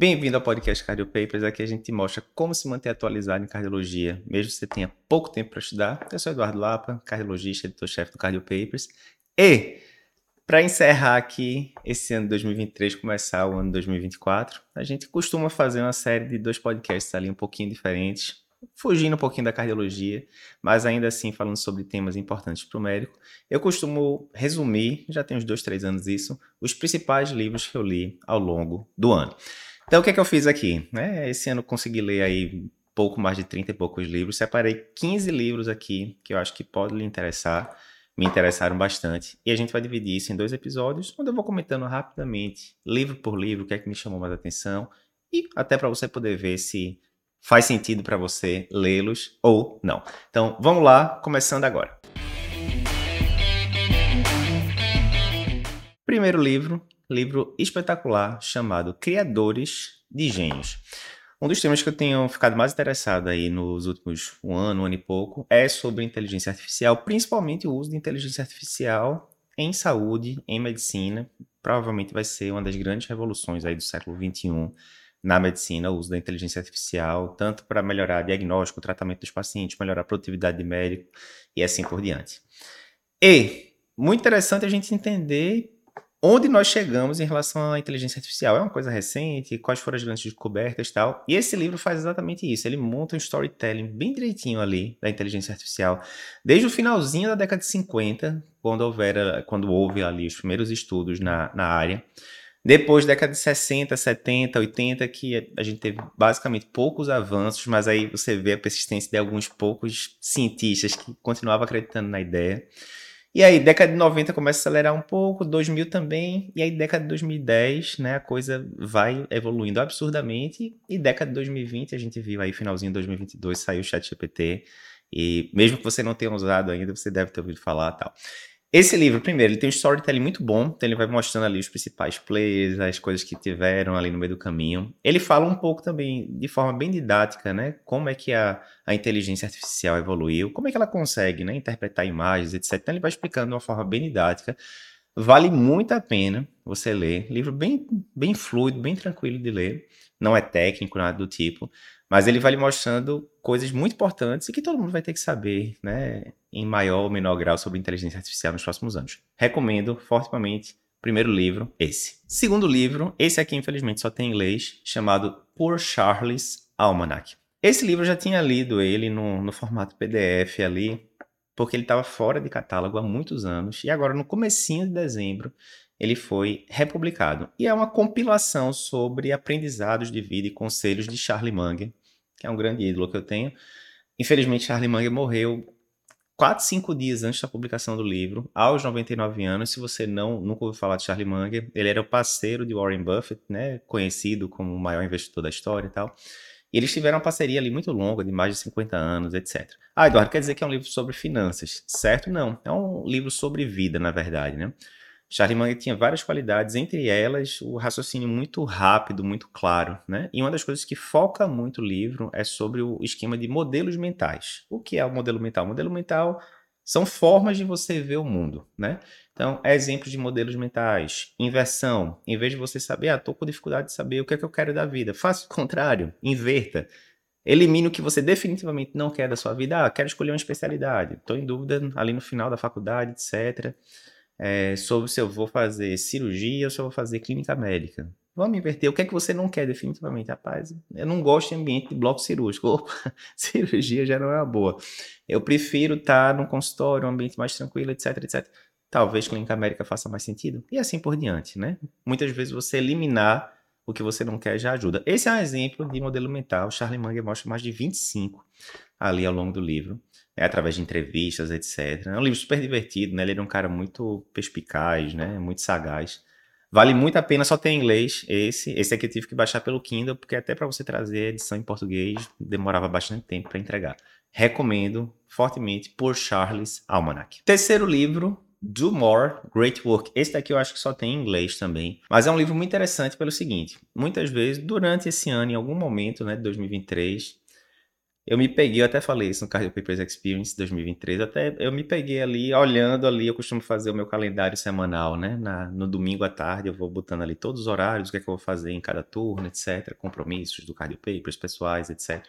Bem-vindo ao podcast Cardio Papers. Aqui a gente mostra como se manter atualizado em cardiologia, mesmo que você tenha pouco tempo para estudar. Eu sou Eduardo Lapa, cardiologista, editor-chefe do Cardio Papers. E, para encerrar aqui esse ano de 2023, começar o ano de 2024, a gente costuma fazer uma série de dois podcasts ali um pouquinho diferentes, fugindo um pouquinho da cardiologia, mas ainda assim falando sobre temas importantes para o médico. Eu costumo resumir, já tem uns dois, três anos isso, os principais livros que eu li ao longo do ano. Então, o que, é que eu fiz aqui? É, esse ano consegui ler aí pouco mais de 30 e poucos livros. Separei 15 livros aqui que eu acho que podem lhe interessar, me interessaram bastante. E a gente vai dividir isso em dois episódios, onde eu vou comentando rapidamente, livro por livro, o que é que me chamou mais atenção, e até para você poder ver se faz sentido para você lê-los ou não. Então, vamos lá, começando agora. Primeiro livro, livro espetacular chamado Criadores de Gênios. Um dos temas que eu tenho ficado mais interessado aí nos últimos um ano, um ano e pouco, é sobre inteligência artificial, principalmente o uso de inteligência artificial em saúde, em medicina. Provavelmente vai ser uma das grandes revoluções aí do século XXI na medicina, o uso da inteligência artificial, tanto para melhorar diagnóstico, tratamento dos pacientes, melhorar a produtividade de médico e assim por diante. E muito interessante a gente entender onde nós chegamos em relação à inteligência artificial. É uma coisa recente, quais foram as grandes descobertas e tal. E esse livro faz exatamente isso. Ele monta um storytelling bem direitinho ali da inteligência artificial. Desde o finalzinho da década de 50, quando, quando houve ali os primeiros estudos na, na área. Depois, década de 60, 70, 80, que a gente teve basicamente poucos avanços, mas aí você vê a persistência de alguns poucos cientistas que continuavam acreditando na ideia. E aí, década de 90 começa a acelerar um pouco, 2000 também, e aí década de 2010, né, a coisa vai evoluindo absurdamente, e década de 2020, a gente viu aí, finalzinho de 2022, saiu o chat GPT, e mesmo que você não tenha usado ainda, você deve ter ouvido falar tal. Esse livro, primeiro, ele tem um storytelling muito bom, então ele vai mostrando ali os principais players, as coisas que tiveram ali no meio do caminho. Ele fala um pouco também, de forma bem didática, né, como é que a, a inteligência artificial evoluiu, como é que ela consegue, né, interpretar imagens, etc. Então ele vai explicando de uma forma bem didática. Vale muito a pena você ler. Livro bem, bem fluido, bem tranquilo de ler. Não é técnico, nada do tipo. Mas ele vai lhe mostrando coisas muito importantes e que todo mundo vai ter que saber, né, em maior ou menor grau sobre inteligência artificial nos próximos anos. Recomendo fortemente. Primeiro livro, esse. Segundo livro, esse aqui infelizmente só tem em inglês, chamado Poor Charles Almanac. Esse livro eu já tinha lido ele no, no formato PDF ali, porque ele estava fora de catálogo há muitos anos, e agora no comecinho de dezembro ele foi republicado. E é uma compilação sobre aprendizados de vida e conselhos de Charlie Munger, que é um grande ídolo que eu tenho. Infelizmente, Charlie Munger morreu 4, 5 dias antes da publicação do livro, aos 99 anos. Se você não nunca ouviu falar de Charlie Munger, ele era o parceiro de Warren Buffett, né, conhecido como o maior investidor da história e tal. E eles tiveram uma parceria ali muito longa, de mais de 50 anos, etc. Ah, Eduardo, quer dizer que é um livro sobre finanças? Certo? Não. É um livro sobre vida, na verdade, né? Charlie Munger tinha várias qualidades, entre elas o raciocínio muito rápido, muito claro, né? E uma das coisas que foca muito o livro é sobre o esquema de modelos mentais. O que é o modelo mental? O modelo mental são formas de você ver o mundo, né? Então, exemplos de modelos mentais. Inversão. Em vez de você saber, ah, tô com dificuldade de saber o que é que eu quero da vida. Faça o contrário. Inverta. Elimine o que você definitivamente não quer da sua vida. Ah, quero escolher uma especialidade. Estou em dúvida ali no final da faculdade, etc é, sobre se eu vou fazer cirurgia ou se eu vou fazer clínica médica. Vamos inverter. O que é que você não quer definitivamente, rapaz? Eu não gosto de ambiente de bloco cirúrgico. Opa, cirurgia já não é uma boa. Eu prefiro estar num consultório, um ambiente mais tranquilo, etc, etc. Talvez clínica médica faça mais sentido. E assim por diante, né? Muitas vezes você eliminar o que você não quer já ajuda. Esse é um exemplo de modelo mental. Charlie Munger mostra mais de 25 ali ao longo do livro é, através de entrevistas, etc. É um livro super divertido, né? Ele era um cara muito perspicaz, né? Muito sagaz. Vale muito a pena, só ter em inglês esse. Esse aqui eu tive que baixar pelo Kindle, porque até para você trazer a edição em português demorava bastante tempo para entregar. Recomendo fortemente por Charles Almanac. Terceiro livro, Do More, Great Work. Esse daqui eu acho que só tem em inglês também. Mas é um livro muito interessante pelo seguinte: muitas vezes, durante esse ano, em algum momento, né, de 2023, eu me peguei, eu até falei isso no Cardio Papers Experience 2023, até eu me peguei ali, olhando ali, eu costumo fazer o meu calendário semanal, né? Na, no domingo à tarde eu vou botando ali todos os horários, o que é que eu vou fazer em cada turno, etc. Compromissos do Cardio Papers, pessoais, etc.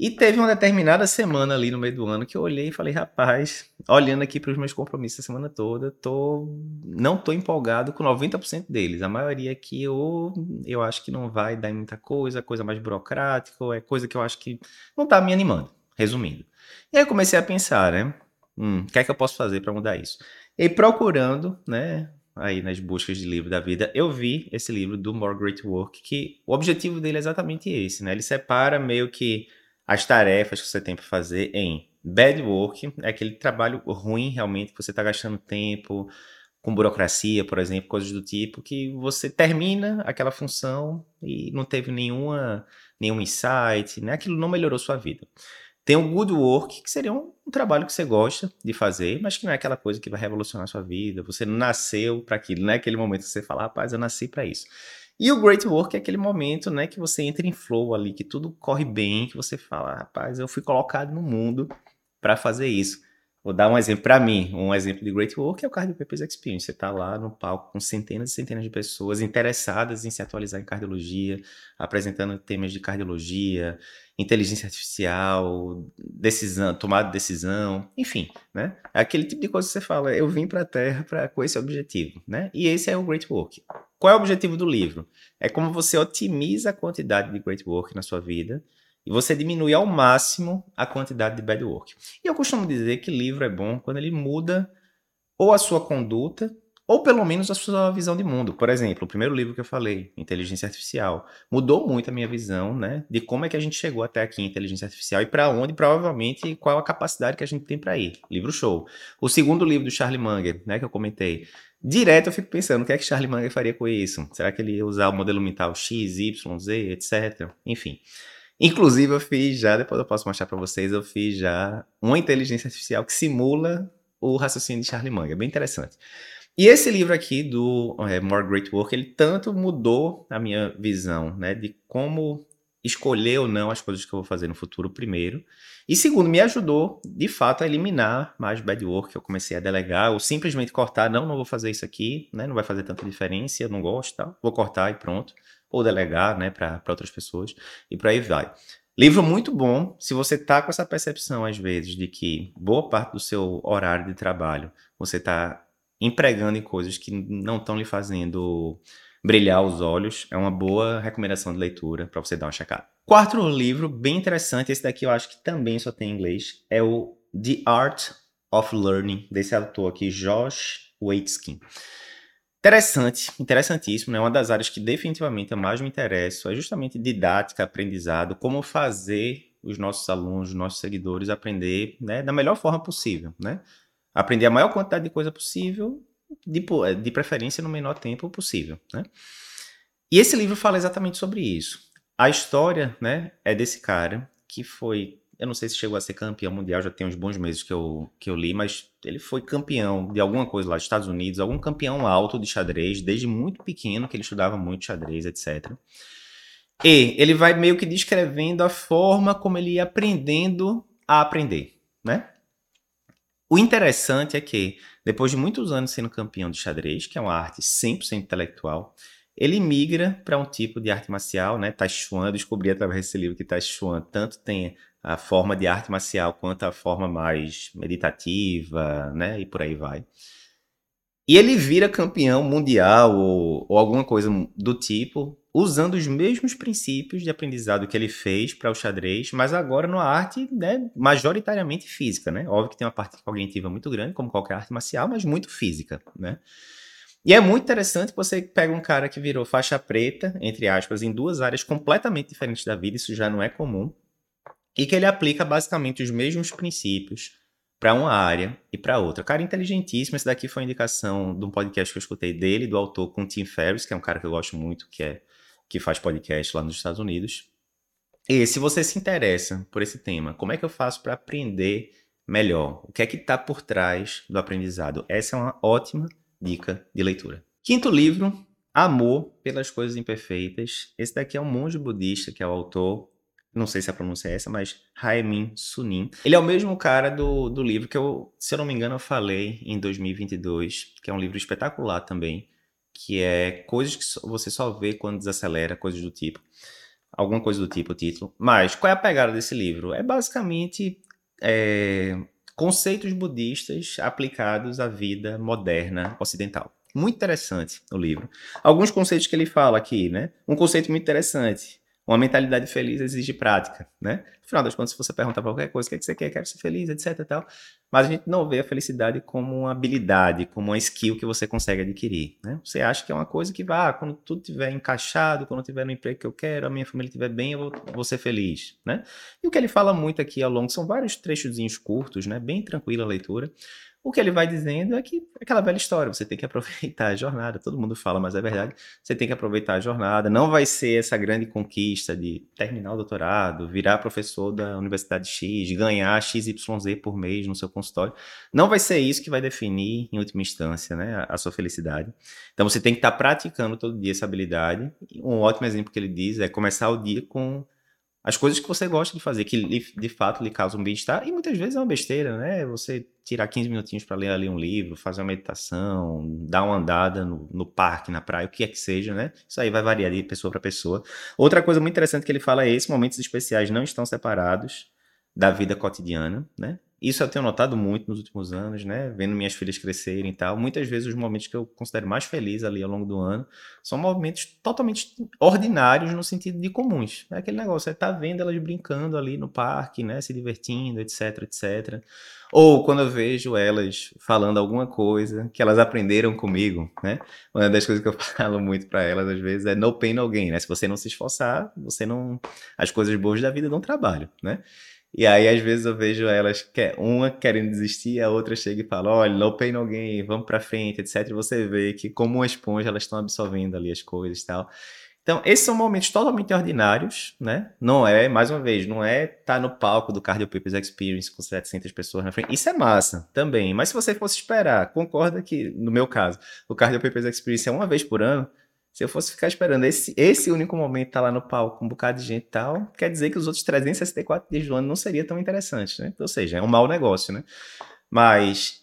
E teve uma determinada semana ali no meio do ano que eu olhei e falei, rapaz, olhando aqui para os meus compromissos a semana toda, tô, não tô empolgado com 90% deles. A maioria aqui ou eu acho que não vai dar muita coisa, coisa mais burocrática, ou é coisa que eu acho que não tá me animando, resumindo. E aí eu comecei a pensar, né? Hum, o que é que eu posso fazer para mudar isso? E procurando, né, aí nas buscas de livro da vida, eu vi esse livro do More Great Work, que o objetivo dele é exatamente esse, né? Ele separa meio que as tarefas que você tem para fazer em bad work, é aquele trabalho ruim realmente, que você está gastando tempo com burocracia, por exemplo, coisas do tipo, que você termina aquela função e não teve nenhuma, nenhum insight, né? aquilo não melhorou sua vida. Tem o good work, que seria um, um, trabalho que você gosta de fazer, mas que não é aquela coisa que vai revolucionar sua vida. Você nasceu para aquilo, não é aquele momento que você fala, rapaz, eu nasci para isso. E o great work é aquele momento, né, que você entra em flow ali, que tudo corre bem, que você fala, rapaz, eu fui colocado no mundo para fazer isso. Vou dar um exemplo para mim, um exemplo de great work é o Cardio Papers Experience. Você está lá no palco com centenas e centenas de pessoas interessadas em se atualizar em cardiologia, apresentando temas de cardiologia, inteligência artificial, decisão, tomada de decisão, enfim, né? É aquele tipo de coisa que você fala, eu vim para a Terra para com esse objetivo, né? E esse é o great work. Qual é o objetivo do livro? É como você otimiza a quantidade de great work na sua vida e você diminui ao máximo a quantidade de bad work. E eu costumo dizer que livro é bom quando ele muda ou a sua conduta ou pelo menos a sua visão de mundo. Por exemplo, o primeiro livro que eu falei, Inteligência Artificial, mudou muito a minha visão, né, de como é que a gente chegou até aqui em inteligência artificial e para onde, provavelmente, qual a capacidade que a gente tem para ir. Livro show. O segundo livro do Charlie Munger, né, que eu comentei, direto eu fico pensando, o que é que Charlie Munger faria com isso? Será que ele ia usar o modelo mental X, Y, Z, etc. Enfim. Inclusive, eu fiz já, depois eu posso mostrar para vocês, eu fiz já uma inteligência artificial que simula o raciocínio de Charlie Munger. Bem interessante. E esse livro aqui do é, More Great Work, ele tanto mudou a minha visão, né, de como escolher ou não as coisas que eu vou fazer no futuro, primeiro. E segundo, me ajudou, de fato, a eliminar mais bad work. Eu comecei a delegar, ou simplesmente cortar, não, não vou fazer isso aqui, né, não vai fazer tanta diferença, eu não gosto, tal. vou cortar e pronto ou delegar né, para outras pessoas, e por aí vai. Livro muito bom, se você tá com essa percepção, às vezes, de que boa parte do seu horário de trabalho você está empregando em coisas que não estão lhe fazendo brilhar os olhos, é uma boa recomendação de leitura para você dar uma checada. Quarto livro, bem interessante, esse daqui eu acho que também só tem em inglês, é o The Art of Learning, desse autor aqui, Josh Waitzkin. Interessante, interessantíssimo, né? Uma das áreas que definitivamente eu mais me interesso é justamente didática, aprendizado, como fazer os nossos alunos, os nossos seguidores aprender né, da melhor forma possível, né? Aprender a maior quantidade de coisa possível, de, de preferência no menor tempo possível, né? E esse livro fala exatamente sobre isso. A história, né, é desse cara que foi eu não sei se chegou a ser campeão mundial, já tem uns bons meses que eu, que eu li, mas ele foi campeão de alguma coisa lá dos Estados Unidos, algum campeão alto de xadrez, desde muito pequeno, que ele estudava muito xadrez, etc. E ele vai meio que descrevendo a forma como ele ia aprendendo a aprender, né? O interessante é que, depois de muitos anos sendo campeão de xadrez, que é uma arte 100% intelectual, ele migra para um tipo de arte marcial, né? Tai Chuan, descobri através desse livro que Tai Chuan tanto tem a forma de arte marcial quanto a forma mais meditativa, né? E por aí vai. E ele vira campeão mundial ou, ou alguma coisa do tipo, usando os mesmos princípios de aprendizado que ele fez para o xadrez, mas agora numa arte né, majoritariamente física, né? Óbvio que tem uma parte cognitiva muito grande, como qualquer arte marcial, mas muito física, né? E é muito interessante que você pega um cara que virou faixa preta, entre aspas, em duas áreas completamente diferentes da vida, isso já não é comum, e que ele aplica basicamente os mesmos princípios para uma área e para outra. Cara inteligentíssimo, esse daqui foi indicação de um podcast que eu escutei dele, do autor com Tim Ferriss, que é um cara que eu gosto muito, que é que faz podcast lá nos Estados Unidos. E se você se interessa por esse tema, como é que eu faço para aprender melhor? O que é que está por trás do aprendizado? Essa é uma ótima dica de leitura. Quinto livro, Amor pelas Coisas Imperfeitas. Esse daqui é um monge budista, que é o autor, não sei se a pronúncia é essa, mas Haemin Sunim. Ele é o mesmo cara do, do livro que eu, se eu não me engano, eu falei em 2022, que é um livro espetacular também, que é coisas que você só vê quando desacelera, coisas do tipo. Alguma coisa do tipo, o título. Mas qual é a pegada desse livro? É basicamente é, conceitos budistas aplicados à vida moderna ocidental. Muito interessante o livro. Alguns conceitos que ele fala aqui, né? Um conceito muito interessante uma mentalidade feliz exige prática, né? Afinal das contas, se você perguntar qualquer coisa, o que, é que você quer? Quero ser feliz, etc tal. Mas a gente não vê a felicidade como uma habilidade, como uma skill que você consegue adquirir, né? Você acha que é uma coisa que vai, ah, quando tudo estiver encaixado, quando eu tiver no emprego que eu quero, a minha família estiver bem, eu vou, vou, ser feliz, né? E o que ele fala muito aqui ao longo, são vários trechozinhos curtos, né? Bem tranquila a leitura, o que ele vai dizendo é que é aquela velha história, você tem que aproveitar a jornada. Todo mundo fala, mas é verdade. Você tem que aproveitar a jornada. Não vai ser essa grande conquista de terminar o doutorado, virar professor da Universidade X, ganhar XYZ por mês no seu consultório. Não vai ser isso que vai definir, em última instância, né, a, sua felicidade. Então você tem que estar praticando todo dia essa habilidade. Um ótimo exemplo que ele diz é começar o dia com as coisas que você gosta de fazer, que de fato lhe causam bem-estar, e muitas vezes é uma besteira, né? Você tirar 15 minutinhos para ler ali um livro, fazer uma meditação, dar uma andada no, no, parque, na praia, o que é que seja, né? Isso aí vai variar de pessoa para pessoa. Outra coisa muito interessante que ele fala é esse: momentos especiais não estão separados da vida cotidiana, né? Isso eu tenho notado muito nos últimos anos, né? Vendo minhas filhas crescerem e tal. Muitas vezes os momentos que eu considero mais feliz ali ao longo do ano são momentos totalmente ordinários no sentido de comuns. É aquele negócio, você tá vendo elas brincando ali no parque, né? Se divertindo, etc, etc. Ou quando eu vejo elas falando alguma coisa que elas aprenderam comigo, né? Uma das coisas que eu falo muito para elas às vezes é no pain no gain, né? Se você não se esforçar, você não as coisas boas da vida dão trabalho, né? E aí, às vezes, eu vejo elas, que uma querendo desistir, a outra chega e fala: olha, no pain, gain, vamos pra frente, etc. E você vê que, como uma esponja, elas estão absorvendo ali as coisas e tal. Então, esses são momentos totalmente ordinários, né? Não é, mais uma vez, não é estar tá no palco do Cardio People's Experience com 700 pessoas na frente. Isso é massa também. Mas se você fosse esperar, concorda que, no meu caso, o Cardio People's Experience é uma vez por ano, se eu fosse ficar esperando esse, esse único momento estar tá lá no palco com um bocado de gente e tal, quer dizer que os outros 364 dias do ano não seria tão interessante, né? Ou seja, é um mau negócio, né? Mas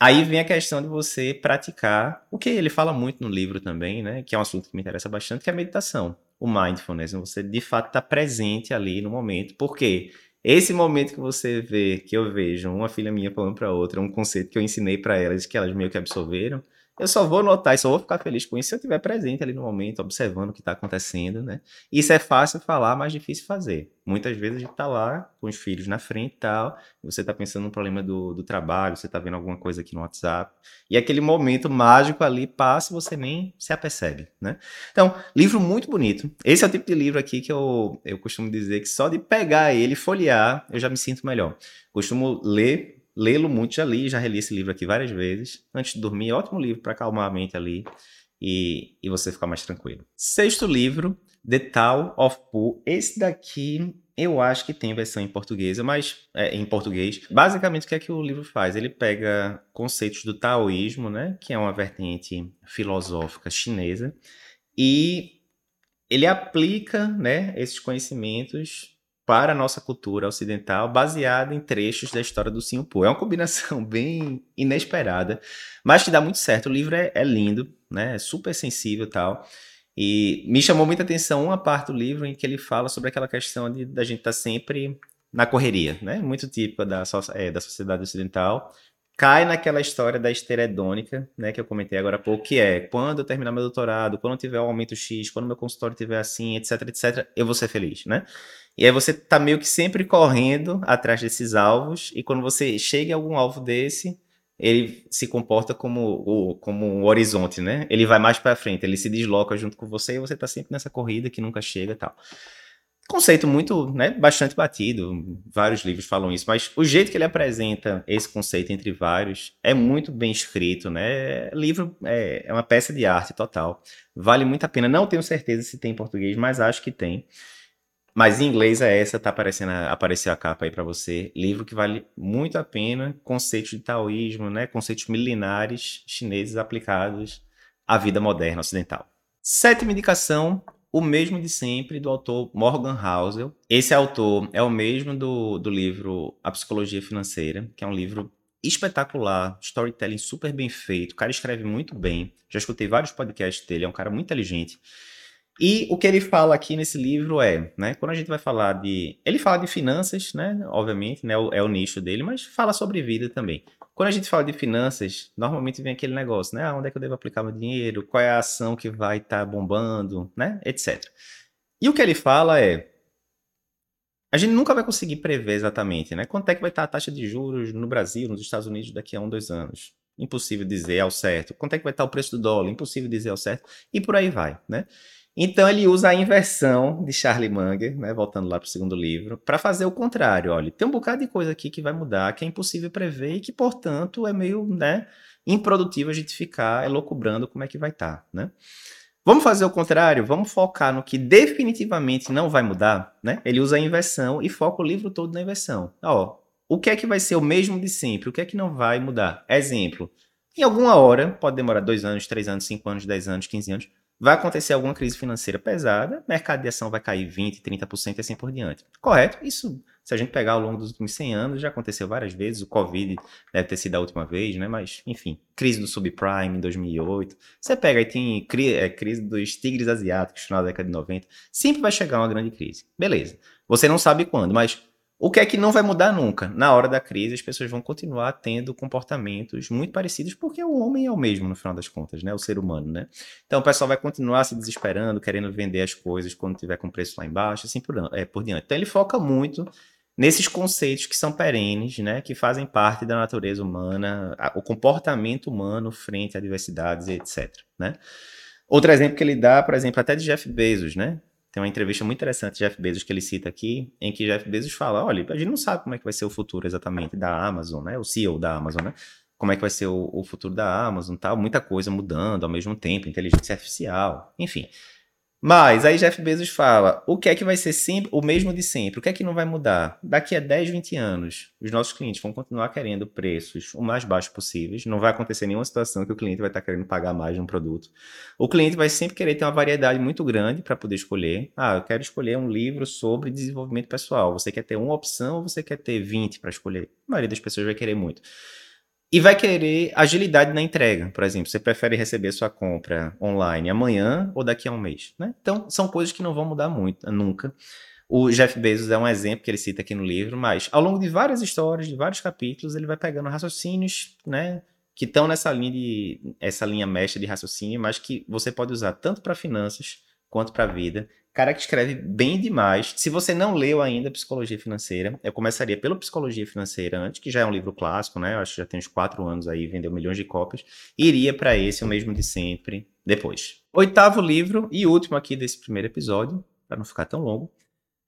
aí vem a questão de você praticar o que ele fala muito no livro também, né? Que é um assunto que me interessa bastante, que é a meditação, o mindfulness. Né? Você de fato está presente ali no momento. Por quê? Esse momento que você vê, que eu vejo uma filha minha falando para outra, um conceito que eu ensinei para elas, que elas meio que absorveram, eu só vou notar e só vou ficar feliz com isso se eu estiver presente ali no momento, observando o que está acontecendo, né? Isso é fácil falar, mas difícil fazer. Muitas vezes a gente está lá com os filhos na frente e tal, e você está pensando no problema do, do trabalho, você está vendo alguma coisa aqui no WhatsApp, e aquele momento mágico ali passa e você nem se apercebe, né? Então, livro muito bonito. Esse é o tipo de livro aqui que eu, eu costumo dizer que só de pegar ele, folhear, eu já me sinto melhor. Costumo ler lê-lo muito, já li, já reli esse livro aqui várias vezes. Antes de dormir, ótimo livro para acalmar a mente ali e, e você ficar mais tranquilo. Sexto livro, The Tao of Pu. Esse daqui eu acho que tem versão em português, mas é, em português. Basicamente, o que é que o livro faz? Ele pega conceitos do taoísmo, né, que é uma vertente filosófica chinesa, e ele aplica, né, esses conhecimentos para a nossa cultura ocidental, baseada em trechos da história do Singapur. É uma combinação bem inesperada, mas que dá muito certo. O livro é, é lindo, né? É super sensível e tal. E me chamou muita atenção uma parte do livro em que ele fala sobre aquela questão de da gente estar tá sempre na correria, né? Muito típica da, é, da sociedade ocidental. Cai naquela história da esteira hedônica, né, que eu comentei agora há pouco, que é quando eu terminar meu doutorado, quando eu tiver um aumento X, quando meu consultório estiver assim, etc, etc, eu vou ser feliz, né? E aí você tá meio que sempre correndo atrás desses alvos, e quando você chega a algum alvo desse, ele se comporta como, o, como um horizonte, né? Ele vai mais para frente, ele se desloca junto com você e você tá sempre nessa corrida que nunca chega tal. Conceito muito, né, bastante batido, vários livros falam isso, mas o jeito que ele apresenta esse conceito entre vários é muito bem escrito, né? Livro é, é uma peça de arte total. Vale muito a pena. Não tenho certeza se tem em português, mas acho que tem. Mas em inglês é essa, tá aparecendo, aparecer a capa aí para você. Livro que vale muito a pena, conceitos de taoísmo, né? Conceitos milenares chineses aplicados à vida moderna ocidental. Sétima indicação, O Mesmo de Sempre, do autor Morgan Housel. Esse autor é o mesmo do, do livro A Psicologia Financeira, que é um livro espetacular, storytelling super bem feito, o cara escreve muito bem. Já escutei vários podcasts dele, é um cara muito inteligente. E o que ele fala aqui nesse livro é, né, quando a gente vai falar de, ele fala de finanças, né, obviamente, né, é o nicho dele, mas fala sobre vida também. Quando a gente fala de finanças, normalmente vem aquele negócio, né, ah, onde é que eu devo aplicar meu dinheiro, qual é a ação que vai estar tá bombando, né, etc. E o que ele fala é, a gente nunca vai conseguir prever exatamente, né, quanto é que vai estar tá a taxa de juros no Brasil, nos Estados Unidos daqui a um, dois anos. Impossível dizer ao certo. Quanto é que vai estar tá o preço do dólar? Impossível dizer ao certo. E por aí vai, né? Então ele usa a inversão de Charlie Munger, né, voltando lá para o segundo livro, para fazer o contrário. Olha, tem um bocado de coisa aqui que vai mudar, que é impossível prever e que, portanto, é meio né, improdutivo a gente ficar elocubrando como é que vai estar. Tá, né? Vamos fazer o contrário? Vamos focar no que definitivamente não vai mudar? Né? Ele usa a inversão e foca o livro todo na inversão. Ó, o que é que vai ser o mesmo de sempre? O que é que não vai mudar? Exemplo. Em alguma hora, pode demorar dois anos, três anos, cinco anos, dez anos, quinze anos, vai acontecer alguma crise financeira pesada, mercado de ação vai cair 20%, 30% e assim por diante. Correto? Isso, se a gente pegar ao longo dos últimos 100 anos, já aconteceu várias vezes, o Covid deve ter sido a última vez, né? Mas, enfim, crise do subprime em 2008. Você pega aí, tem cri é, crise dos tigres asiáticos final da década de 90. Sempre vai chegar uma grande crise. Beleza. Você não sabe quando, mas o que é que não vai mudar nunca? Na hora da crise, as pessoas vão continuar tendo comportamentos muito parecidos, porque o homem é o mesmo, no final das contas, né? O ser humano, né? Então o pessoal vai continuar se desesperando, querendo vender as coisas quando tiver com preço lá embaixo, assim por, é, por diante. Então ele foca muito nesses conceitos que são perenes, né? Que fazem parte da natureza humana, o comportamento humano frente a adversidades etc, né? Outro exemplo que ele dá, por exemplo, até de Jeff Bezos, né? Tem uma entrevista muito interessante de Jeff Bezos que ele cita aqui, em que Jeff Bezos fala: olha, a gente não sabe como é que vai ser o futuro exatamente da Amazon, né? O CEO da Amazon, né? Como é que vai ser o, o futuro da Amazon, tal, muita coisa mudando ao mesmo tempo, inteligência artificial, enfim. Mas aí Jeff Bezos fala: o que é que vai ser sempre o mesmo de sempre? O que é que não vai mudar? Daqui a 10, 20 anos, os nossos clientes vão continuar querendo preços o mais baixos possíveis. Não vai acontecer nenhuma situação que o cliente vai estar querendo pagar mais um produto. O cliente vai sempre querer ter uma variedade muito grande para poder escolher. Ah, eu quero escolher um livro sobre desenvolvimento pessoal. Você quer ter uma opção ou você quer ter 20 para escolher? A maioria das pessoas vai querer muito. E vai querer agilidade na entrega, por exemplo. Você prefere receber sua compra online amanhã ou daqui a um mês? Né? Então, são coisas que não vão mudar muito, nunca. O Jeff Bezos é um exemplo que ele cita aqui no livro, mas ao longo de várias histórias, de vários capítulos, ele vai pegando raciocínios, né, que estão nessa linha de essa linha mestra de raciocínio, mas que você pode usar tanto para finanças quanto para a vida cara que escreve bem demais. Se você não leu ainda Psicologia Financeira, eu começaria pelo Psicologia Financeira antes, que já é um livro clássico, né? Eu acho que já tem uns quatro anos aí, vendeu milhões de cópias. Iria para esse, o mesmo de sempre, depois. Oitavo livro e último aqui desse primeiro episódio, para não ficar tão longo,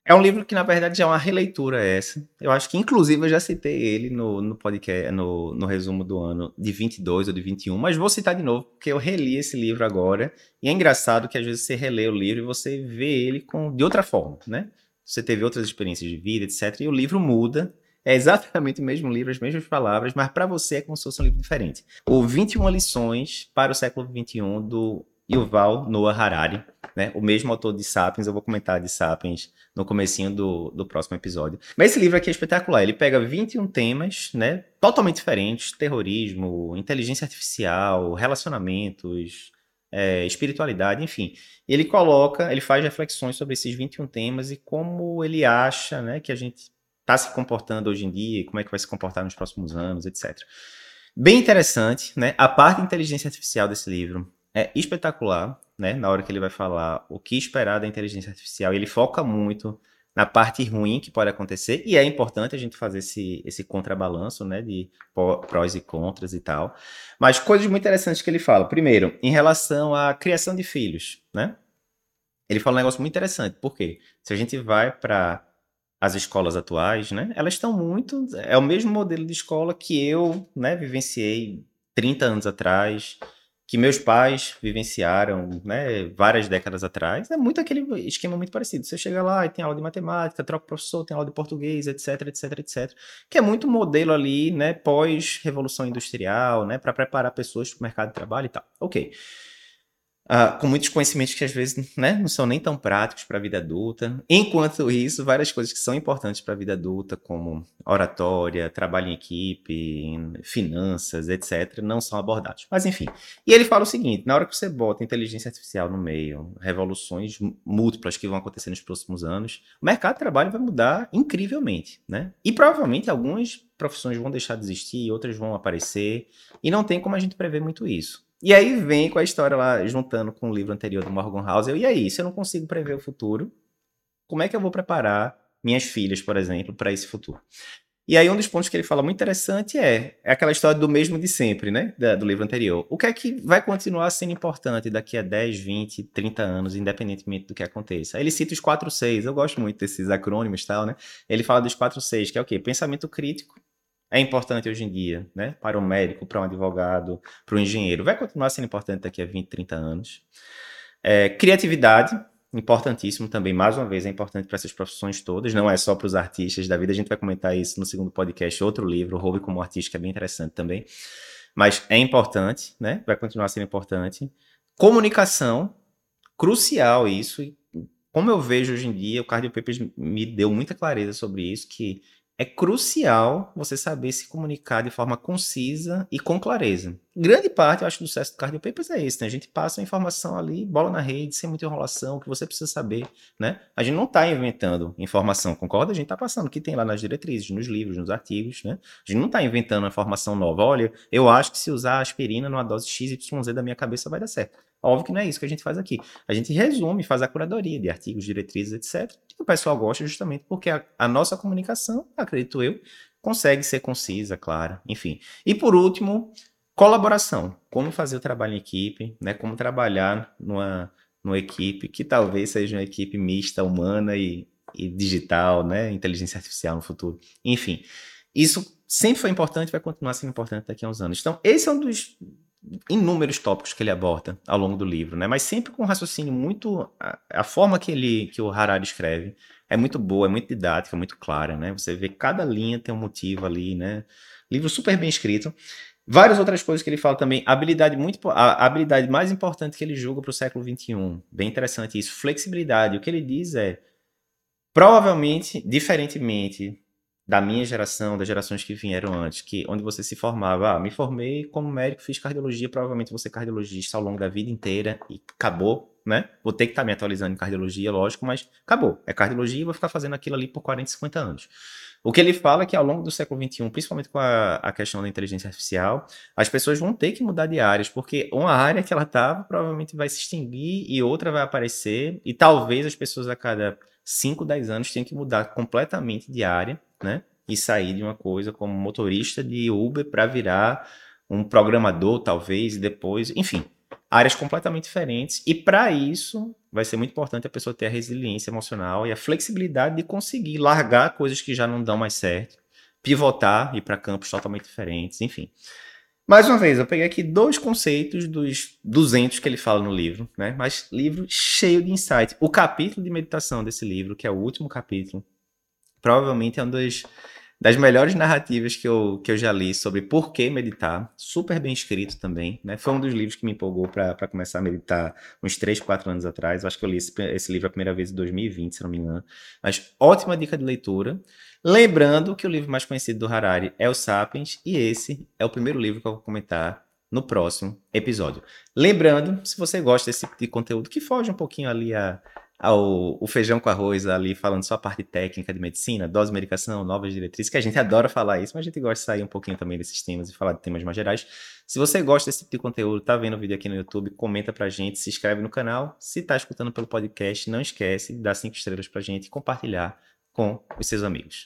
é um livro que, na verdade, é uma releitura essa. Eu acho que, inclusive, eu já citei ele no, no podcast, no, no resumo do ano de 22 ou de 21, mas vou citar de novo, porque eu reli esse livro agora. E é engraçado que, às vezes, você relê o livro e você vê ele com, de outra forma, né? Você teve outras experiências de vida, etc. E o livro muda. É exatamente o mesmo livro, as mesmas palavras, mas para você é como se fosse um livro diferente. O 21 lições para o século 21 do Yuval Noah Harari, né? O mesmo autor de Sapiens, eu vou comentar de Sapiens no comecinho do, do próximo episódio. Mas esse livro aqui é espetacular, ele pega 21 temas, né? Totalmente diferentes, terrorismo, inteligência artificial, relacionamentos, é, espiritualidade, enfim. Ele coloca, ele faz reflexões sobre esses 21 temas e como ele acha, né, que a gente está se comportando hoje em dia, como é que vai se comportar nos próximos anos, etc. Bem interessante, né? A parte de inteligência artificial desse livro é espetacular, né? Na hora que ele vai falar o que esperar da inteligência artificial, ele foca muito na parte ruim que pode acontecer, e é importante a gente fazer esse, esse contrabalanço, né, de prós e contras e tal. Mas coisas muito interessantes que ele fala. Primeiro, em relação à criação de filhos, né? Ele fala um negócio muito interessante, porque se a gente vai para as escolas atuais, né, elas estão muito, é o mesmo modelo de escola que eu, né, vivenciei 30 anos atrás, que meus pais vivenciaram né, várias décadas atrás, é muito aquele esquema muito parecido. Você chega lá e tem aula de matemática, troca o professor, tem aula de português, etc, etc, etc. Que é muito modelo ali, né, pós-revolução industrial, né, para preparar pessoas para o mercado de trabalho e tal. Ok. Uh, com muitos conhecimentos que às vezes né, não são nem tão práticos para a vida adulta. Enquanto isso, várias coisas que são importantes para a vida adulta, como oratória, trabalho em equipe, finanças, etc., não são abordados. Mas enfim. E ele fala o seguinte: na hora que você bota inteligência artificial no meio, revoluções múltiplas que vão acontecer nos próximos anos, o mercado de trabalho vai mudar incrivelmente. Né? E provavelmente algumas profissões vão deixar de existir, outras vão aparecer, e não tem como a gente prever muito isso. E aí vem com a história lá, juntando com o livro anterior do Morgan Housel. E aí, se eu não consigo prever o futuro, como é que eu vou preparar minhas filhas, por exemplo, para esse futuro? E aí um dos pontos que ele fala muito interessante é, é aquela história do mesmo de sempre, né? Da, do livro anterior. O que é que vai continuar sendo importante daqui a 10, 20, 30 anos, independentemente do que aconteça? Ele cita os 4 6, eu gosto muito desses acrônimos e tal, né? Ele fala dos 4 6, que é o quê? Pensamento crítico, é importante hoje em dia, né? Para um médico, para um advogado, para um engenheiro. Vai continuar sendo importante daqui a 20, 30 anos. É, criatividade, importantíssimo também, mais uma vez, é importante para essas profissões todas, não é só para os artistas da vida. A gente vai comentar isso no segundo podcast, outro livro, Roube como Artista, que é bem interessante também. Mas é importante, né? Vai continuar sendo importante. Comunicação, crucial isso. Como eu vejo hoje em dia, o Cardio Papers me deu muita clareza sobre isso, que é crucial você saber se comunicar de forma concisa e com clareza. Grande parte, eu acho, do sucesso do Cardio Papers é isso, né? A gente passa a informação ali, bola na rede, sem muita enrolação, que você precisa saber, né? A gente não está inventando informação, concorda? A gente está passando o que tem lá nas diretrizes, nos livros, nos artigos, né? A gente não está inventando informação nova. Olha, eu acho que se usar aspirina numa dose XYZ da minha cabeça vai dar certo. Óbvio que não é isso que a gente faz aqui. A gente resume, faz a curadoria de artigos, diretrizes, etc. E o pessoal gosta justamente porque a, a nossa comunicação, acredito eu, consegue ser concisa, clara, enfim. E por último, colaboração. Como fazer o trabalho em equipe, né? Como trabalhar numa, numa equipe que talvez seja uma equipe mista, humana e, e digital, né? Inteligência artificial no futuro. Enfim, isso sempre foi importante, vai continuar sendo importante daqui a uns anos. Então, esse é um dos inúmeros tópicos que ele aborda ao longo do livro, né? Mas sempre com um raciocínio muito a, a, forma que ele que o Harari escreve é muito boa, é muito didática, muito clara, né? Você vê cada linha tem um motivo ali, né? Livro super bem escrito. Várias outras coisas que ele fala também, habilidade muito a habilidade mais importante que ele julga para o século 21. Bem interessante isso, flexibilidade. O que ele diz é provavelmente, diferentemente da minha geração, das gerações que vieram antes, que onde você se formava, ah, me formei como médico, fiz cardiologia, provavelmente você cardiologista ao longo da vida inteira e acabou, né? Vou ter que estar tá me atualizando em cardiologia, lógico, mas acabou. É cardiologia e vou ficar fazendo aquilo ali por 40, 50 anos. O que ele fala é que ao longo do século XXI, principalmente com a, a questão da inteligência artificial, as pessoas vão ter que mudar de áreas, porque uma área que ela estava provavelmente vai se extinguir e outra vai aparecer, e talvez as pessoas a cada 5, 10 anos tenham que mudar completamente de área né? E sair de uma coisa como motorista de Uber para virar um programador, talvez, e depois, enfim, áreas completamente diferentes. E para isso, vai ser muito importante a pessoa ter a resiliência emocional e a flexibilidade de conseguir largar coisas que já não dão mais certo, pivotar, ir para campos totalmente diferentes, enfim. Mais uma vez, eu peguei aqui dois conceitos dos 200 que ele fala no livro, né? Mas livro cheio de insights. O capítulo de meditação desse livro, que é o último capítulo, provavelmente é uma das, das melhores narrativas que eu, que eu já li sobre por que meditar. Super bem escrito também. Né? Foi um dos livros que me empolgou para começar a meditar uns 3, 4 anos atrás. Eu acho que eu li esse, esse livro a primeira vez em 2020, se não me engano. Mas ótima dica de leitura. Lembrando que o livro mais conhecido do Harari é o Sapiens, e esse é o primeiro livro que eu vou comentar no próximo episódio. Lembrando, se você gosta desse tipo de conteúdo que foge um pouquinho ali a ao, o feijão com arroz ali, falando só a parte técnica de medicina, dose, medicação, novas diretrizes, que a gente adora falar isso, mas a gente gosta de sair um pouquinho também desses temas e falar de temas mais gerais. Se você gosta desse tipo de conteúdo, tá vendo o vídeo aqui no YouTube, comenta pra gente, se inscreve no canal. Se tá escutando pelo podcast, não esquece de dar cinco estrelas pra gente e compartilhar com os seus amigos.